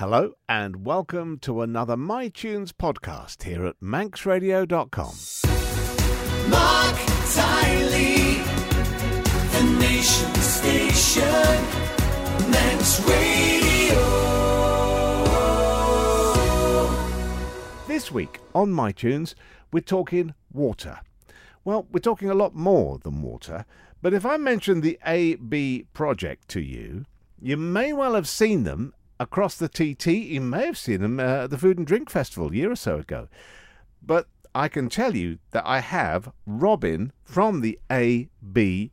Hello, and welcome to another MyTunes podcast here at manxradio.com. Mark Tiley, the nation station, Manx Radio. This week on MyTunes, we're talking water. Well, we're talking a lot more than water, but if I mention the AB project to you, you may well have seen them across the TT. You may have seen them uh, at the Food and Drink Festival a year or so ago. But I can tell you that I have Robin from the AB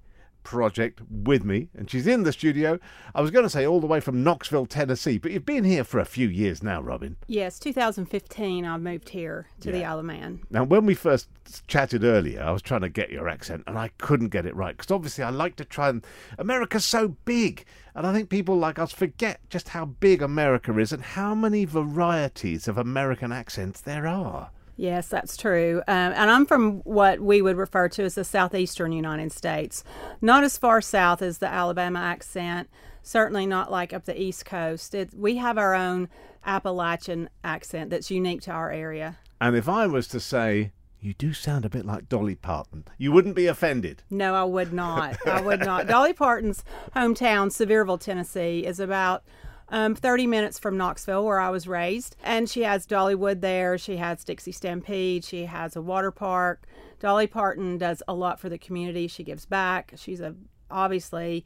project with me, and she's in the studio. I was going to say all the way from Knoxville, Tennessee, but you've been here for a few years now, Robin. Yes, 2015, I moved here to the Yeah. Isle of Man. Now, when we first chatted earlier, I was trying to get your accent, and I couldn't get it right because obviously I like to try and. America's so big, and I think people like us forget just how big America is and how many varieties of American accents there are. Yes, that's true. Um, and I'm from what we would refer to as the southeastern United States. Not as far south as the Alabama accent, certainly not like up the East Coast. It, we have our own Appalachian accent that's unique to our area. And if I was to say, you do sound a bit like Dolly Parton, you wouldn't be offended. No, I would not. I would not. Dolly Parton's hometown, Sevierville, Tennessee, is about um, 30 minutes from Knoxville, where I was raised. And she has Dollywood there. She has Dixie Stampede. She has a water park. Dolly Parton does a lot for the community. She gives back. She's a obviously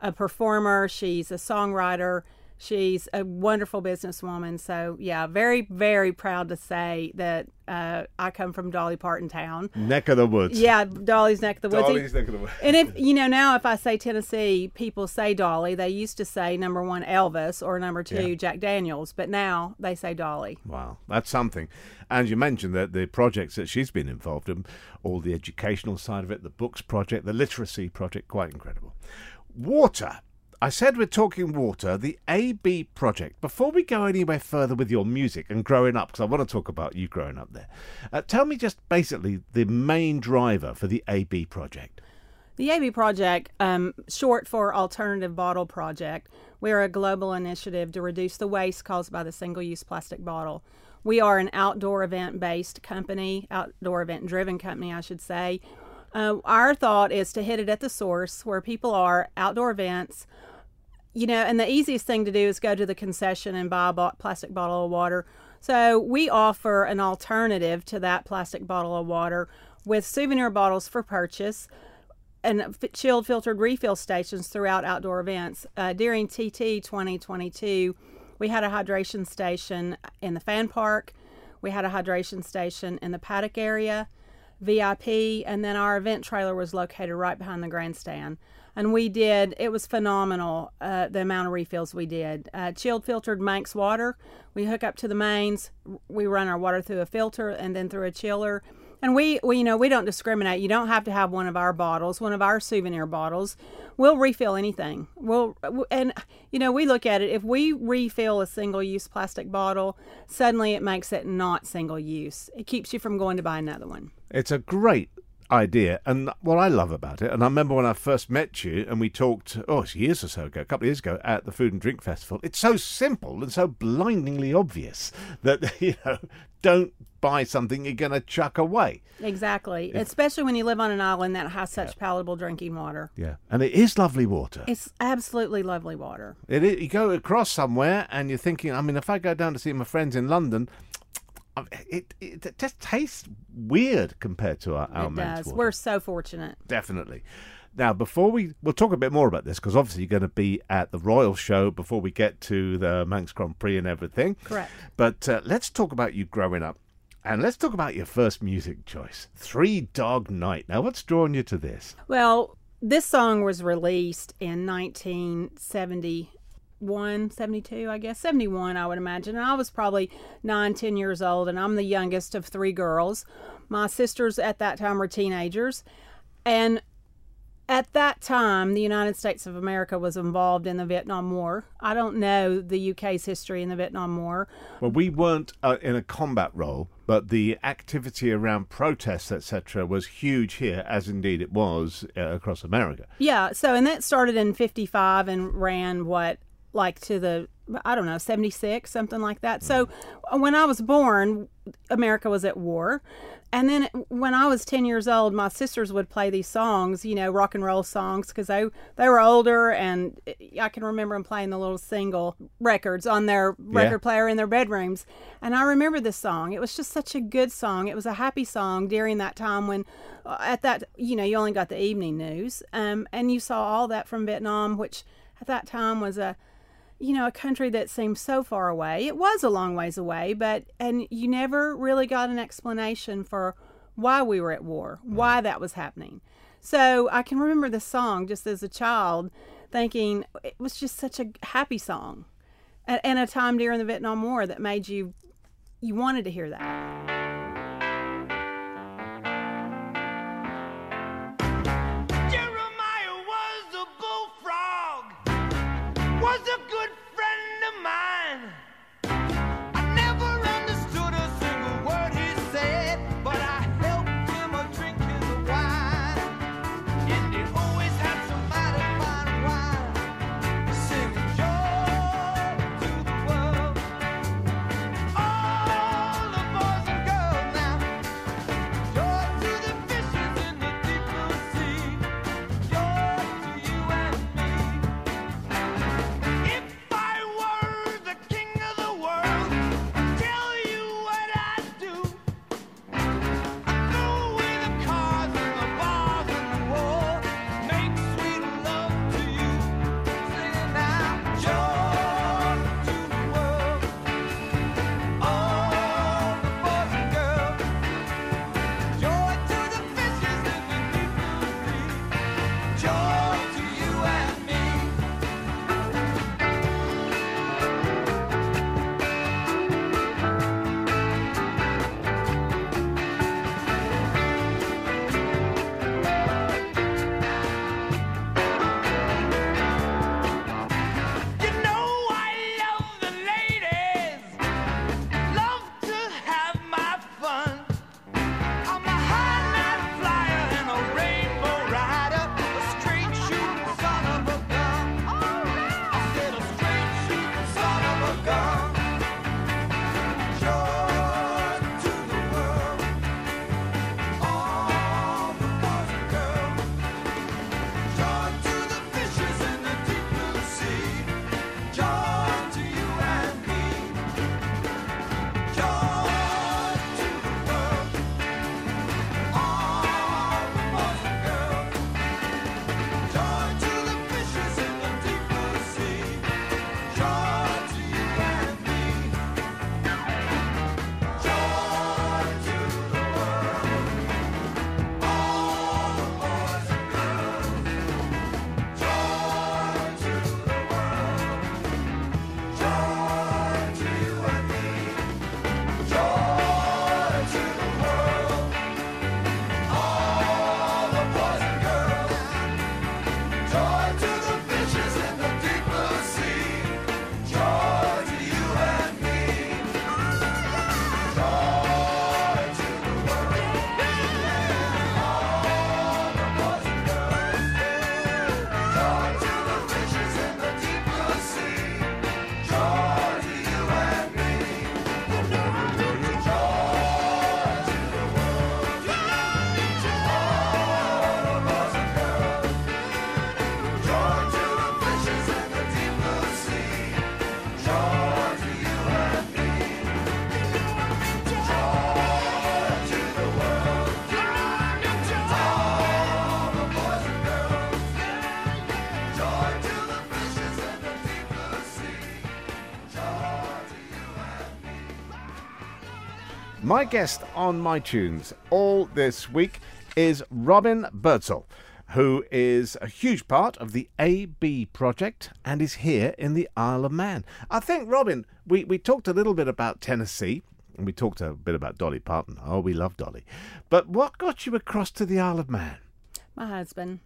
a performer. She's a songwriter. She's a wonderful businesswoman. So yeah, very very proud to say that uh, I come from Dolly Parton town. Neck of the woods. Yeah, Dolly's neck of the woods. Dolly's neck of the woods. And if you know now, if I say Tennessee, people say Dolly. They used to say number one Elvis or number two Yeah. Jack Daniels, but now they say Dolly. Wow, that's something. And you mentioned that the projects that she's been involved in, all the educational side of it, the books project, the literacy project, quite incredible. Water. I said we're talking water, the AB project. Before we go anywhere further with your music and growing up, because I want to talk about you growing up there, uh, tell me just basically the main driver for the AB project. The AB Project, um, short for Alternative Bottle Project, we're a global initiative to reduce the waste caused by the single use plastic bottle. We are an outdoor event based company, outdoor event driven company, I should say. Uh, our thought is to hit it at the source where people are, outdoor events. You know, and the easiest thing to do is go to the concession and buy a plastic bottle of water. So we offer an alternative to that plastic bottle of water with souvenir bottles for purchase and chilled filtered refill stations throughout outdoor events. Uh, during TT 2022, we had a hydration station in the fan park, we had a hydration station in the paddock area, VIP, and then our event trailer was located right behind the grandstand. And we did, it was phenomenal uh, the amount of refills we did. Uh, chilled filtered Manx water, we hook up to the mains, we run our water through a filter and then through a chiller. And we, we, you know, we don't discriminate. You don't have to have one of our bottles, one of our souvenir bottles. We'll refill anything. We'll, and you know, we look at it. If we refill a single-use plastic bottle, suddenly it makes it not single-use. It keeps you from going to buy another one. It's a great idea, and what I love about it, and I remember when I first met you and we talked, oh, it's years or so ago, a couple of years ago at the Food and Drink Festival. It's so simple and so blindingly obvious that you know, don't buy something you're going to chuck away. Exactly, especially when you live on an island that has such palatable drinking water. Yeah, and it is lovely water. It's absolutely lovely water. It is, you go across somewhere and you're thinking, I mean, if I go down to see my friends in London, it, it, it just tastes weird compared to our, our it does. water. We're so fortunate. Definitely. Now, before we we'll talk a bit more about this because obviously you're going to be at the Royal Show before we get to the Manx Grand Prix and everything. Correct. But uh, let's talk about you growing up, and let's talk about your first music choice, Three Dog Night. Now, what's drawn you to this? Well, this song was released in 1971, 72, I guess, 71, I would imagine. And I was probably nine, 10 years old, and I'm the youngest of three girls. My sisters at that time were teenagers. And at that time, the United States of America was involved in the Vietnam War. I don't know the UK's history in the Vietnam War. Well, we weren't uh, in a combat role, but the activity around protests, etc., was huge here, as indeed it was uh, across America. Yeah, so and that started in 55 and ran what like to the I don't know, 76, something like that. So when I was born, America was at war. And then when I was 10 years old, my sisters would play these songs, you know, rock and roll songs, because they, they were older. And I can remember them playing the little single records on their record player in their bedrooms. And I remember this song. It was just such a good song. It was a happy song during that time when, uh, at that, you know, you only got the evening news. Um, and you saw all that from Vietnam, which at that time was a, you know, a country that seemed so far away. It was a long ways away, but and you never really got an explanation for why we were at war, mm. why that was happening. So I can remember the song just as a child thinking it was just such a happy song. And a time during the Vietnam War that made you you wanted to hear that. My guest on my tunes all this week is Robin Birdsall, who is a huge part of the AB project and is here in the Isle of Man. I think, Robin, we, we talked a little bit about Tennessee and we talked a bit about Dolly Parton. Oh, we love Dolly. But what got you across to the Isle of Man? My husband.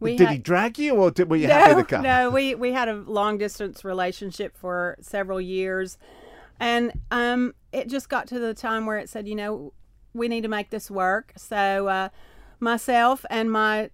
We did had- he drag you or did, were you happy no, to come? no, we we had a long distance relationship for several years, and um, it just got to the time where it said, you know, we need to make this work. So uh, myself and my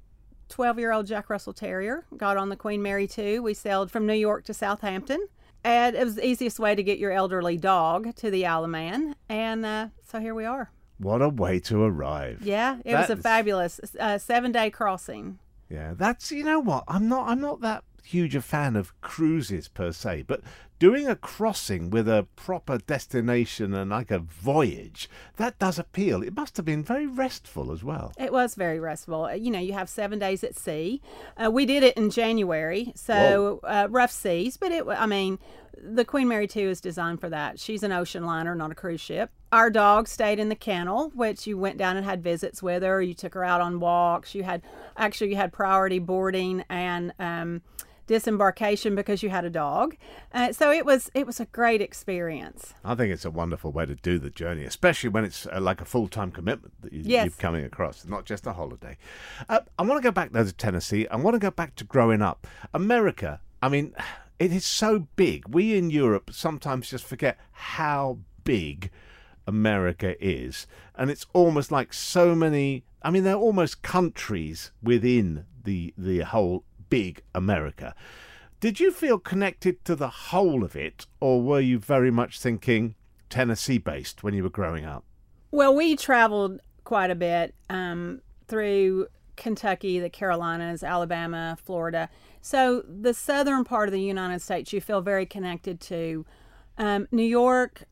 12 year old Jack Russell Terrier got on the Queen Mary 2. We sailed from New York to Southampton. And it was the easiest way to get your elderly dog to the Isle of Man. And uh, so here we are. What a way to arrive. Yeah, it was a fabulous uh, seven day crossing. Yeah, that's you know what I'm not I'm not that huge a fan of cruises per se, but doing a crossing with a proper destination and like a voyage that does appeal. It must have been very restful as well. It was very restful. Uh, You know, you have seven days at sea. Uh, we did it in January, so uh, rough seas, but it, I mean, the Queen Mary 2 is designed for that. She's an ocean liner, not a cruise ship. Our dog stayed in the kennel, which you went down and had visits with her. You took her out on walks. You had, actually, you had priority boarding and, um, disembarkation because you had a dog uh, so it was it was a great experience I think it's a wonderful way to do the journey, especially when it's uh, like a full time commitment that you, Yes. you're coming across, not just a holiday. Uh, I want to go back though to Tennessee. I want to go back to growing up. America, I mean, it is so big. We in Europe sometimes just forget how big America is. And it's almost like so many, I mean, they're almost countries within the, the whole big America. Did you feel connected to the whole of it, or were you very much thinking Tennessee based when you were growing up? Well, we traveled quite a bit um, through Kentucky, the Carolinas, Alabama, Florida. So the southern part of the United States, you feel very connected to. Um, New York,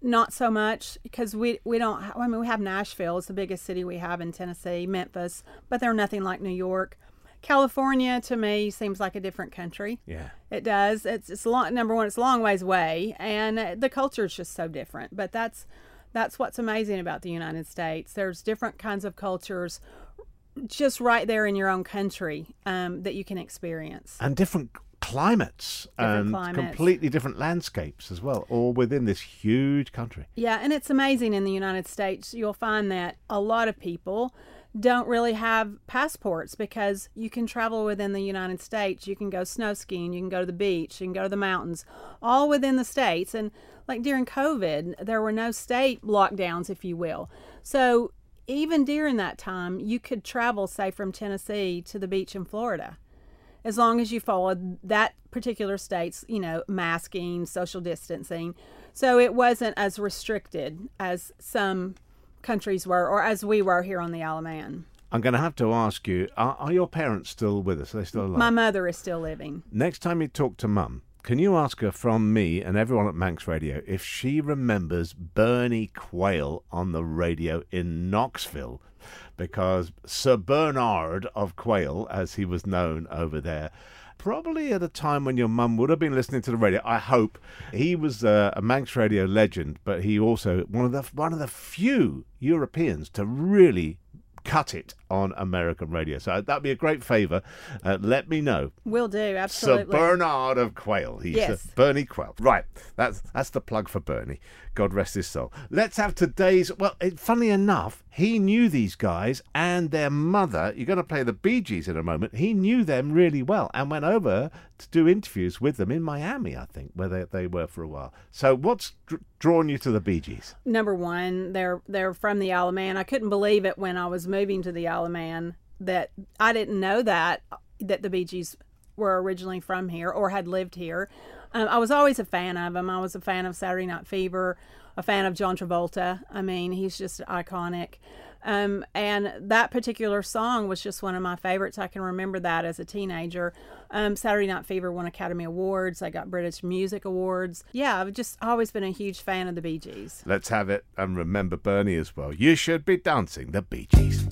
not so much because we we don't. I mean, we have Nashville. It's the biggest city we have in Tennessee, Memphis, but they're nothing like New York. California to me seems like a different country. Yeah. It does. It's it's a long number one. It's a long ways away, and uh, the culture is just so different. But that's that's what's amazing about the United States. There's different kinds of cultures, just right there in your own country um, that you can experience. And different climates Different and climates. completely different landscapes as well, all within this huge country. Yeah, and it's amazing in the United States. You'll find that a lot of people don't really have passports because you can travel within the United States. You can go snow skiing, you can go to the beach, you can go to the mountains, all within the states. And like during COVID, there were no state lockdowns, if you will. So even during that time, you could travel, say, from Tennessee to the beach in Florida as long as you followed that particular state's, you know, masking, social distancing. So it wasn't as restricted as some countries were, or as we were here on the Isle of Man. I'm going to have to ask you: Are, are your parents still with us? Are they still alive? My mother is still living. Next time you talk to Mum, can you ask her from me and everyone at Manx Radio if she remembers Bernie Quayle on the radio in Knoxville? Because Sir Bernard of Quayle, as he was known over there, probably at a time when your mum would have been listening to the radio. I hope he was uh, a Manx Radio legend, but he also one of the one of the few Europeans to really cut it on American radio. So that'd be a great favour. Uh, let me know. Will do, absolutely. Sir. Bernard of Quayle. He's Yes. uh, Bernie Quayle. Right. That's that's the plug for Bernie. God rest his soul. Let's have today's. Well, it, funnily enough, he knew these guys and their mother. You're going to play the Bee Gees in a moment. He knew them really well and went over to do interviews with them in Miami, I think, where they, they were for a while. So, what's dr- drawn you to the Bee Gees? Number one, they're they're from the Isle of Man. I couldn't believe it when I was moving to the Isle of Man that I didn't know that that the Bee Gees were originally from here or had lived here. Um, I was always a fan of them. I was a fan of Saturday Night Fever, a fan of John Travolta. I mean, he's just iconic. Um, and that particular song was just one of my favorites. I can remember that as a teenager. Um, Saturday Night Fever won Academy Awards. I got British Music Awards. Yeah, I've just always been a huge fan of the Bee Gees. Let's have it and remember Bernie as well. You should be dancing the Bee Gees.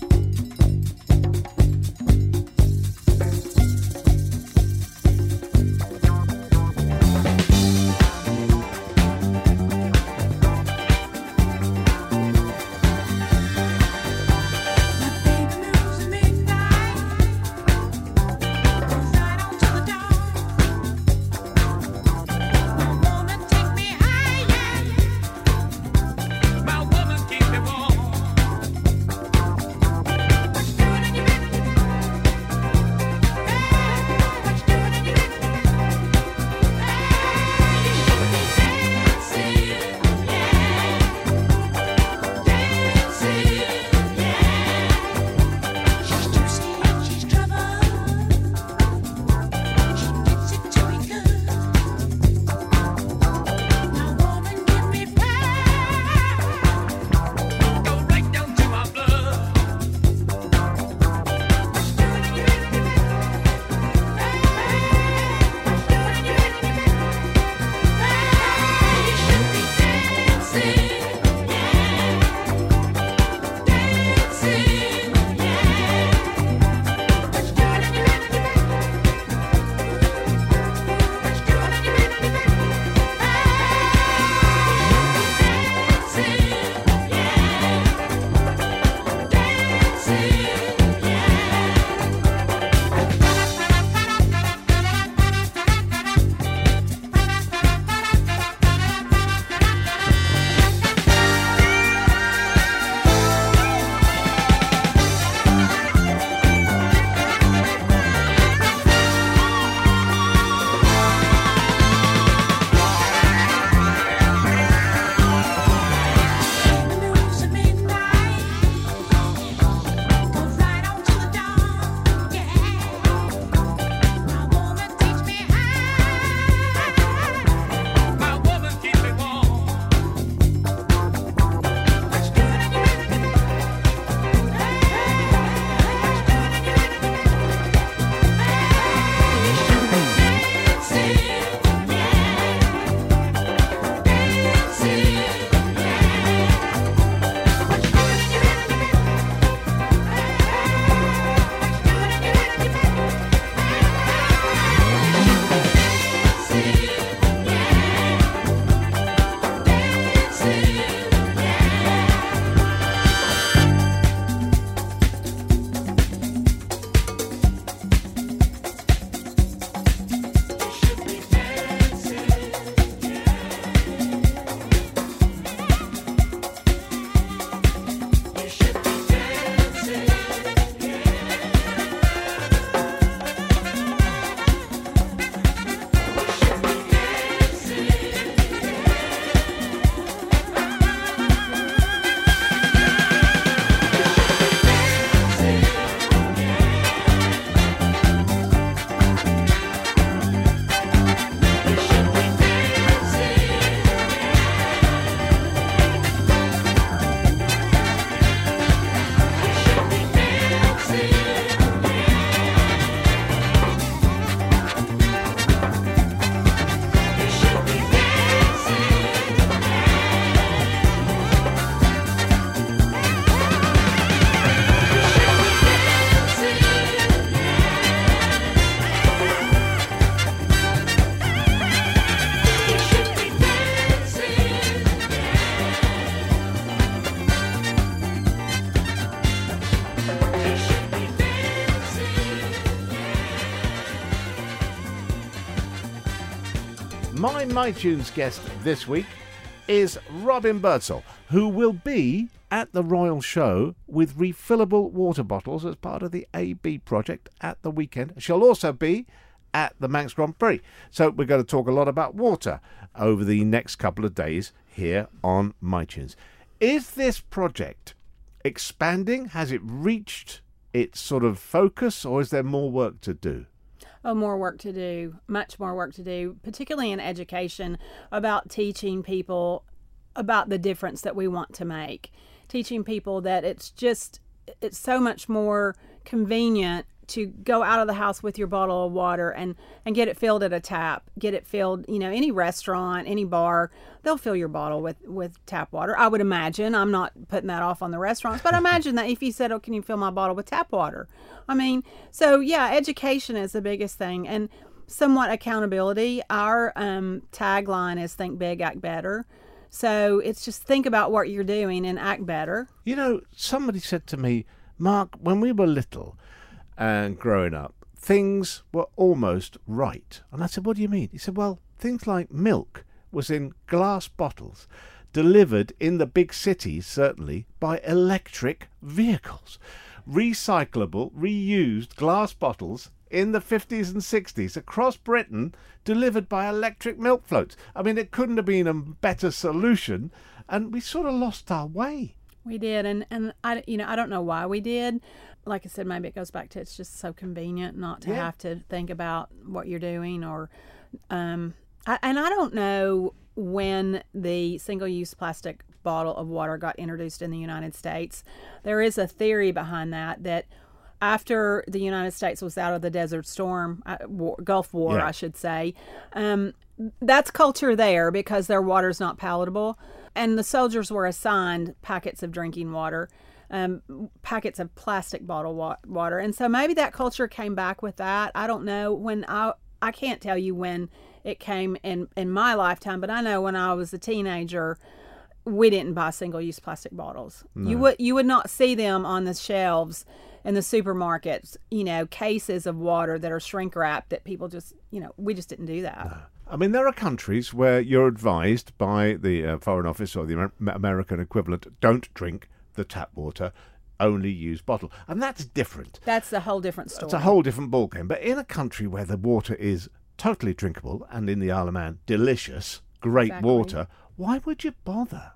My MyTunes guest this week is Robin Birdsall, who will be at the Royal Show with refillable water bottles as part of the AB project at the weekend. She'll also be at the Manx Grand Prix. So we're going to talk a lot about water over the next couple of days here on MyTunes. Is this project expanding? Has it reached its sort of focus, or is there more work to do? Oh, more work to do, much more work to do, particularly in education, about teaching people about the difference that we want to make. Teaching people that it's just, it's so much more convenient to go out of the house with your bottle of water and, and get it filled at a tap. Get it filled, you know, any restaurant, any bar, they'll fill your bottle with, with tap water. I would imagine. I'm not putting that off on the restaurants, but imagine that if you said, Oh, can you fill my bottle with tap water? I mean, so yeah, education is the biggest thing. And somewhat accountability. Our um, tagline is think big, act better. So it's just think about what you're doing and act better. You know, somebody said to me, Mark, when we were little and growing up, things were almost right. And I said, What do you mean? He said, Well, things like milk was in glass bottles, delivered in the big cities, certainly, by electric vehicles. Recyclable, reused glass bottles in the 50s and 60s across Britain, delivered by electric milk floats. I mean, it couldn't have been a better solution, and we sort of lost our way. We did, and and I you know I don't know why we did. Like I said, maybe it goes back to it's just so convenient not to Yeah. have to think about what you're doing, or um, I, and I don't know when the single-use plastic bottle of water got introduced in the United States. There is a theory behind that that after the United States was out of the Desert Storm, uh, war, Gulf War, Yeah. I should say, um, that's culture there because their water's not palatable. And the soldiers were assigned packets of drinking water, um, packets of plastic bottle wa- water. And so maybe that culture came back with that. I don't know. When I, I can't tell you when it came in, in my lifetime, but I know when I was a teenager, we didn't buy single use plastic bottles. You would you would not see them on the shelves in the supermarkets, you know, cases of water that are shrink wrapped that people just, you know, we just didn't do that. I mean, there are countries where you're advised by the uh, Foreign Office or the Amer- American equivalent don't drink the tap water, only use bottle. And that's different. That's a whole different story. It's a whole different ballgame. But in a country where the water is totally drinkable and in the Isle of Man, delicious, great Exactly. water, why would you bother?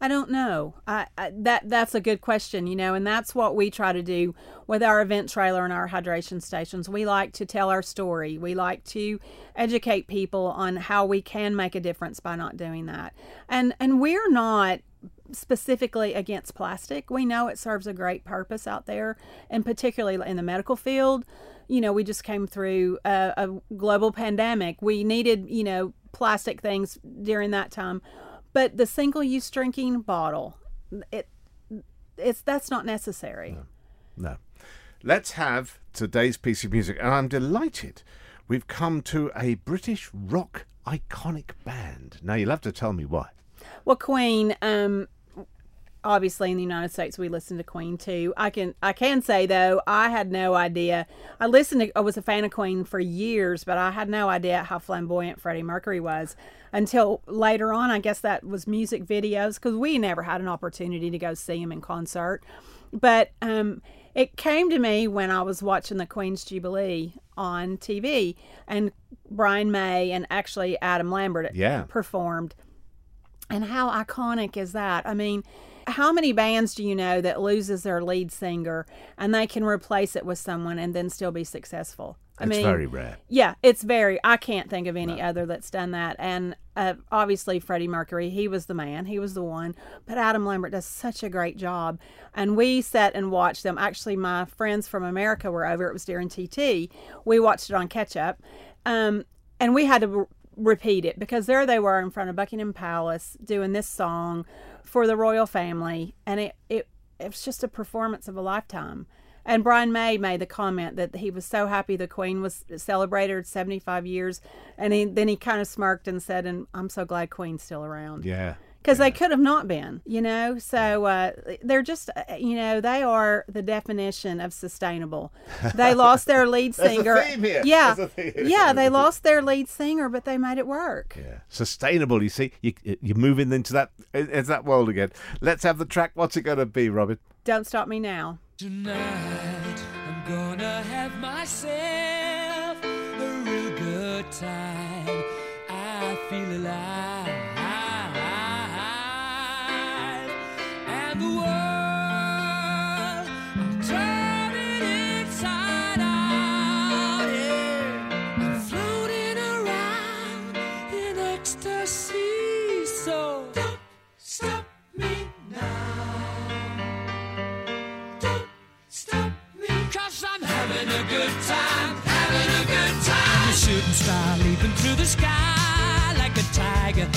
I don't know. I, I that that's a good question, you know, and that's what we try to do with our event trailer and our hydration stations. We like to tell our story. We like to educate people on how we can make a difference by not doing that. And and we're not specifically against plastic. We know it serves a great purpose out there, and particularly in the medical field. You know, we just came through a, a global pandemic. We needed, you know, plastic things during that time. But the single-use drinking bottle, it it's that's not necessary. No. Let's have today's piece of music. And I'm delighted we've come to a British rock iconic band. Now, you'll have to tell me why. Well, Queen, um, obviously in the United States we listen to Queen too. I can I can say though I had no idea. I listened to I was a fan of Queen for years, but I had no idea how flamboyant Freddie Mercury was until later on. I guess that was music videos because we never had an opportunity to go see him in concert. But um, it came to me when I was watching the Queen's Jubilee on TV, and Brian May and actually Adam Lambert Yeah. performed. And how iconic is that? I mean, how many bands do you know that loses their lead singer and they can replace it with someone and then still be successful? I It's mean, very rare. yeah, it's very. I can't think of any other that's done that. And uh, obviously, Freddie Mercury, he was the man, he was the one. But Adam Lambert does such a great job. And we sat and watched them. Actually, my friends from America were over. It was during TT. We watched it on catch up, um, and we had to repeat it because there they were in front of Buckingham Palace doing this song for the royal family, and it it it was just a performance of a lifetime. And Brian May made the comment that he was so happy the Queen was celebrated 75 years, and he, then he kind of smirked and said, "And I'm so glad Queen's still around." Yeah. Because they could have not been, you know. So uh, they're just, uh, you know, they are the definition of sustainable. They lost their lead There's a singer. theme here. Yeah, There's a theme yeah, they lost their lead singer, but they made it work. Yeah. Sustainable, you see. You, you're moving into that into that world again. Let's have the track. What's it going to be, Robin? Don't stop me now. Tonight I'm gonna have myself a real good time. I feel alive, having a good time, having a good time. I'm a shooting star leaping through the sky Like a tiger,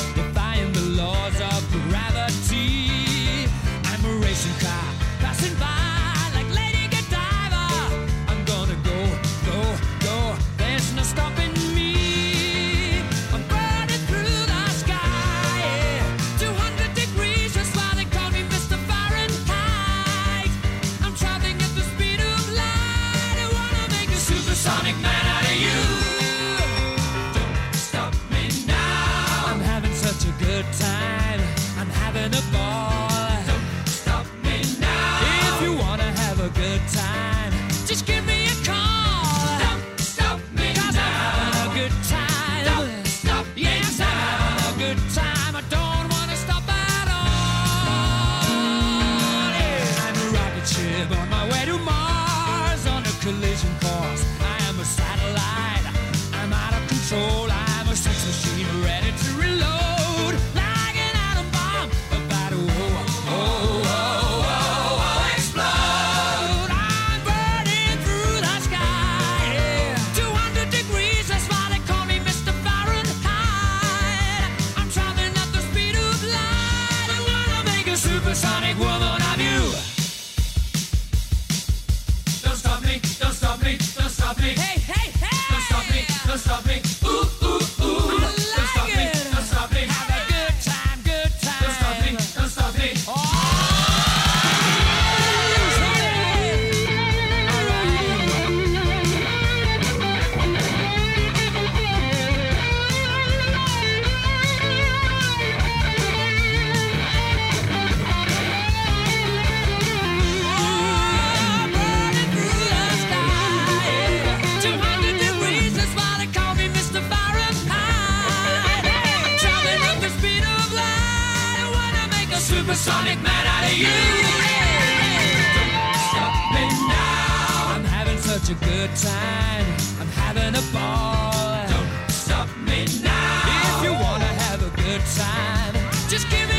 such a good time. I'm having a ball. Don't stop me now. If you wanna have a good time, just give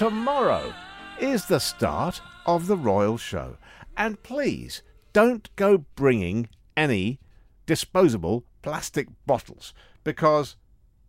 Tomorrow is the start of the Royal Show. And please don't go bringing any disposable plastic bottles because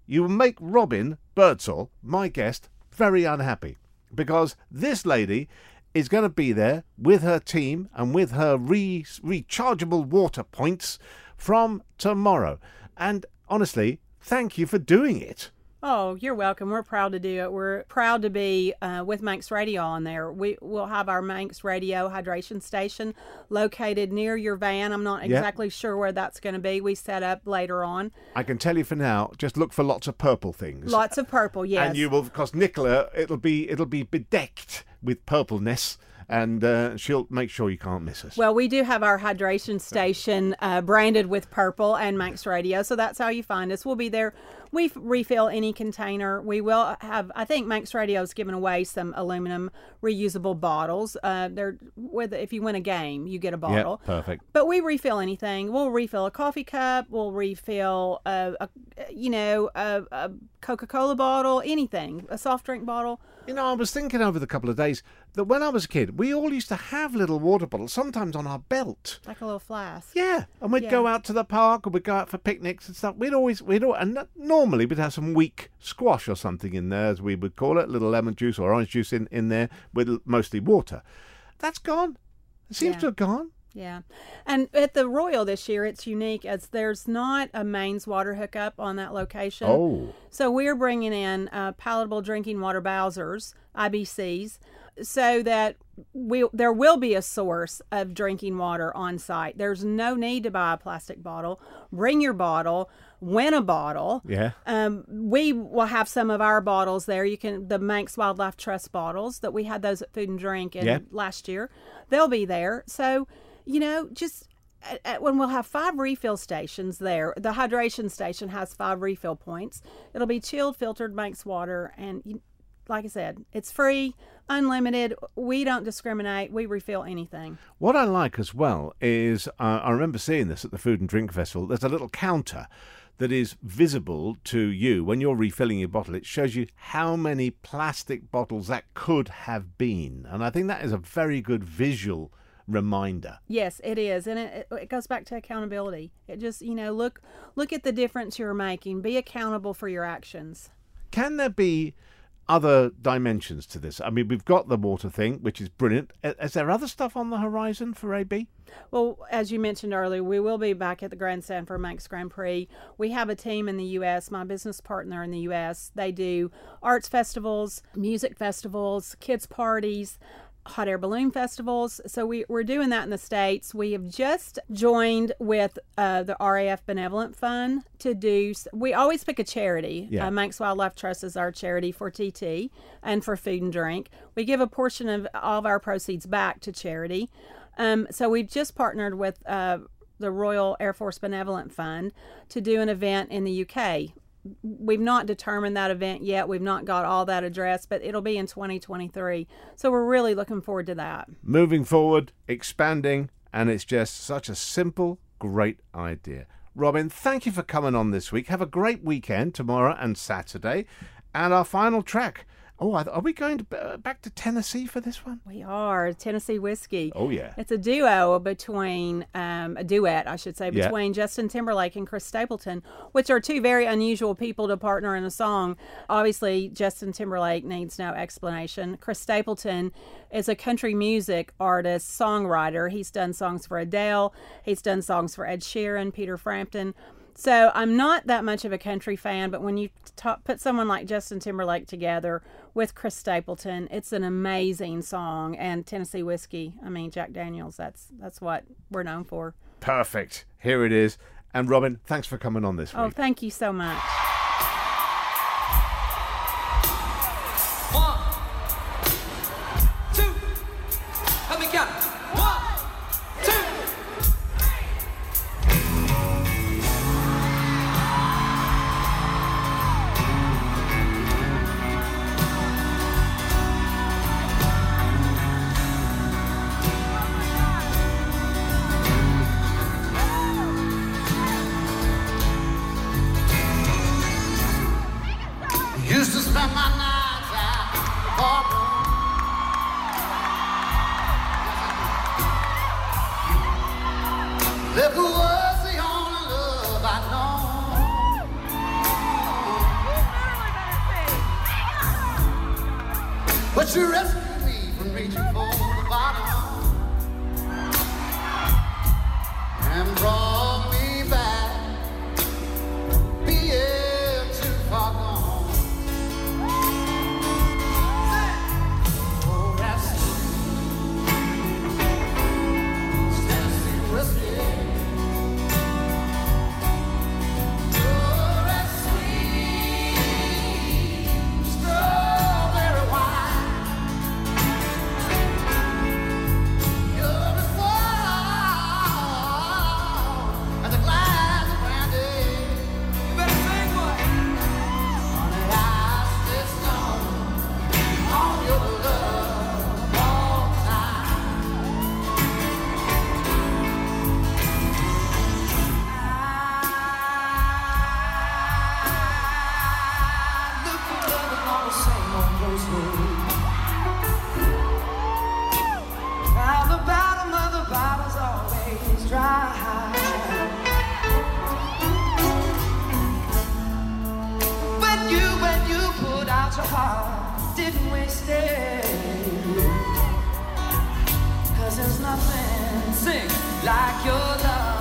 you will make Robin Birdsall, my guest, very unhappy. Because this lady is going to be there with her team and with her re- rechargeable water points from tomorrow. And honestly, thank you for doing it. Oh, you're welcome. We're proud to do it. We're proud to be uh, with Manx Radio on there. We will have our Manx Radio hydration station located near your van. I'm not exactly sure where that's going to be. We set up later on. I can tell you for now, just look for lots of purple things. Lots of purple, yes. And you will, because Nicola, it'll be it'll be bedecked with purpleness, and uh, she'll make sure you can't miss us. Well, we do have our hydration station uh, branded with purple and Manx Radio, so that's how you find us. We'll be there. We f- refill any container. We will have. I think Manx Radio's given away some aluminum reusable bottles. Uh, they're with if you win a game, you get a yeah, bottle. perfect. But we refill anything. We'll refill a coffee cup. We'll refill a, a you know, a, a Coca-Cola bottle, anything, a soft drink bottle. You know, I was thinking over the couple of days, that when I was a kid, we all used to have little water bottles, sometimes on our belt. Like a little flask. Yeah, and we'd Yeah. go out to the park, or we'd go out for picnics and stuff. We'd always, we'd all, and normally we'd have some weak squash or something in there, as we would call it, little lemon juice or orange juice in, in there with mostly water. That's gone. It seems Yeah. to have gone. Yeah. And at the Royal this year, it's unique as there's not a mains water hookup on that location. Oh, So we're bringing in uh, palatable drinking water Bowsers, IBCs, so that we there will be a source of drinking water on site. There's no need to buy a plastic bottle. Bring your bottle. Win a bottle. yeah. Um, we will have some of our bottles there. You can the Manx Wildlife Trust bottles that we had those at Food and Drink in Yeah. last year. They'll be there. So, you know, just at, at- when we'll have five refill stations there, the hydration station has five refill points. It'll be chilled, filtered Manx water, and you, like I said, it's free, unlimited. We don't discriminate. We refill anything. What I like as well is uh, I remember seeing this at the Food and Drink Festival. There's a little counter that is visible to you when you're refilling your bottle. It shows you how many plastic bottles that could have been. And I think that is a very good visual reminder. Yes, it is, and it, it goes back to accountability. It just you know look look at the difference you're making. Be accountable for your actions. Can there be other dimensions to this? I mean, we've got the water thing, which is brilliant. Is there other stuff on the horizon for AB? Well, as you mentioned earlier, we will be back at the Grandstand for Manx Grand Prix. We have a team in the U.S., my business partner in the U.S. They do arts festivals, music festivals, kids' parties, hot air balloon festivals. So we, we're doing that in the States. We have just joined with uh, the RAF Benevolent Fund to do, we always pick a charity. Yeah. Uh, Manx Wildlife Trust is our charity for TT and for food and drink. We give a portion of all of our proceeds back to charity. Um, so we've just partnered with uh, the Royal Air Force Benevolent Fund to do an event in the UK. We've not determined that event yet. We've not got all that addressed, but it'll be in 2023. So we're really looking forward to that. moving forward, expanding, and it's just such a simple, great idea. Robin, thank you for coming on this week. Have a great weekend tomorrow and Saturday. And our final track. Oh, are we going to, uh, back to Tennessee for this one? We are Tennessee Whiskey. Oh, yeah. It's a duo between, um, a duet, I should say, Yeah. between Justin Timberlake and Chris Stapleton, which are two very unusual people to partner in a song. Obviously, Justin Timberlake needs no explanation. Chris Stapleton is a country music artist, songwriter. He's done songs for Adele, he's done songs for Ed Sheeran, Peter Frampton. So I'm not that much of a country fan, but when you ta put someone like Justin Timberlake together with Chris Stapleton, it's an amazing song. And Tennessee whiskey, I mean Jack Daniels, that's that's what we're known for. Perfect. Here it is. And Robin, thanks for coming on this oh, week. Oh, thank you so much. Liquor was the only love I know. But you rescued close home. Now the bottom of the bottle's always dry. But you, when you put out your heart, didn't waste it. Cause there's nothing, sing like your love.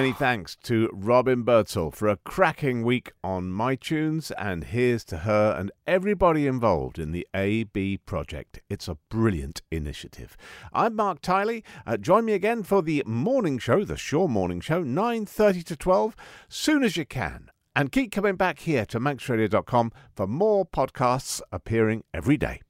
Many thanks to Robin Birdsall for a cracking week on my tunes, and here's to her and everybody involved in the AB project. It's a brilliant initiative. I'm Mark Tiley. Uh, join me again for the morning show, the Shaw Morning Show, 9:30 to 12, soon as you can. And keep coming back here to manxradio.com for more podcasts appearing every day.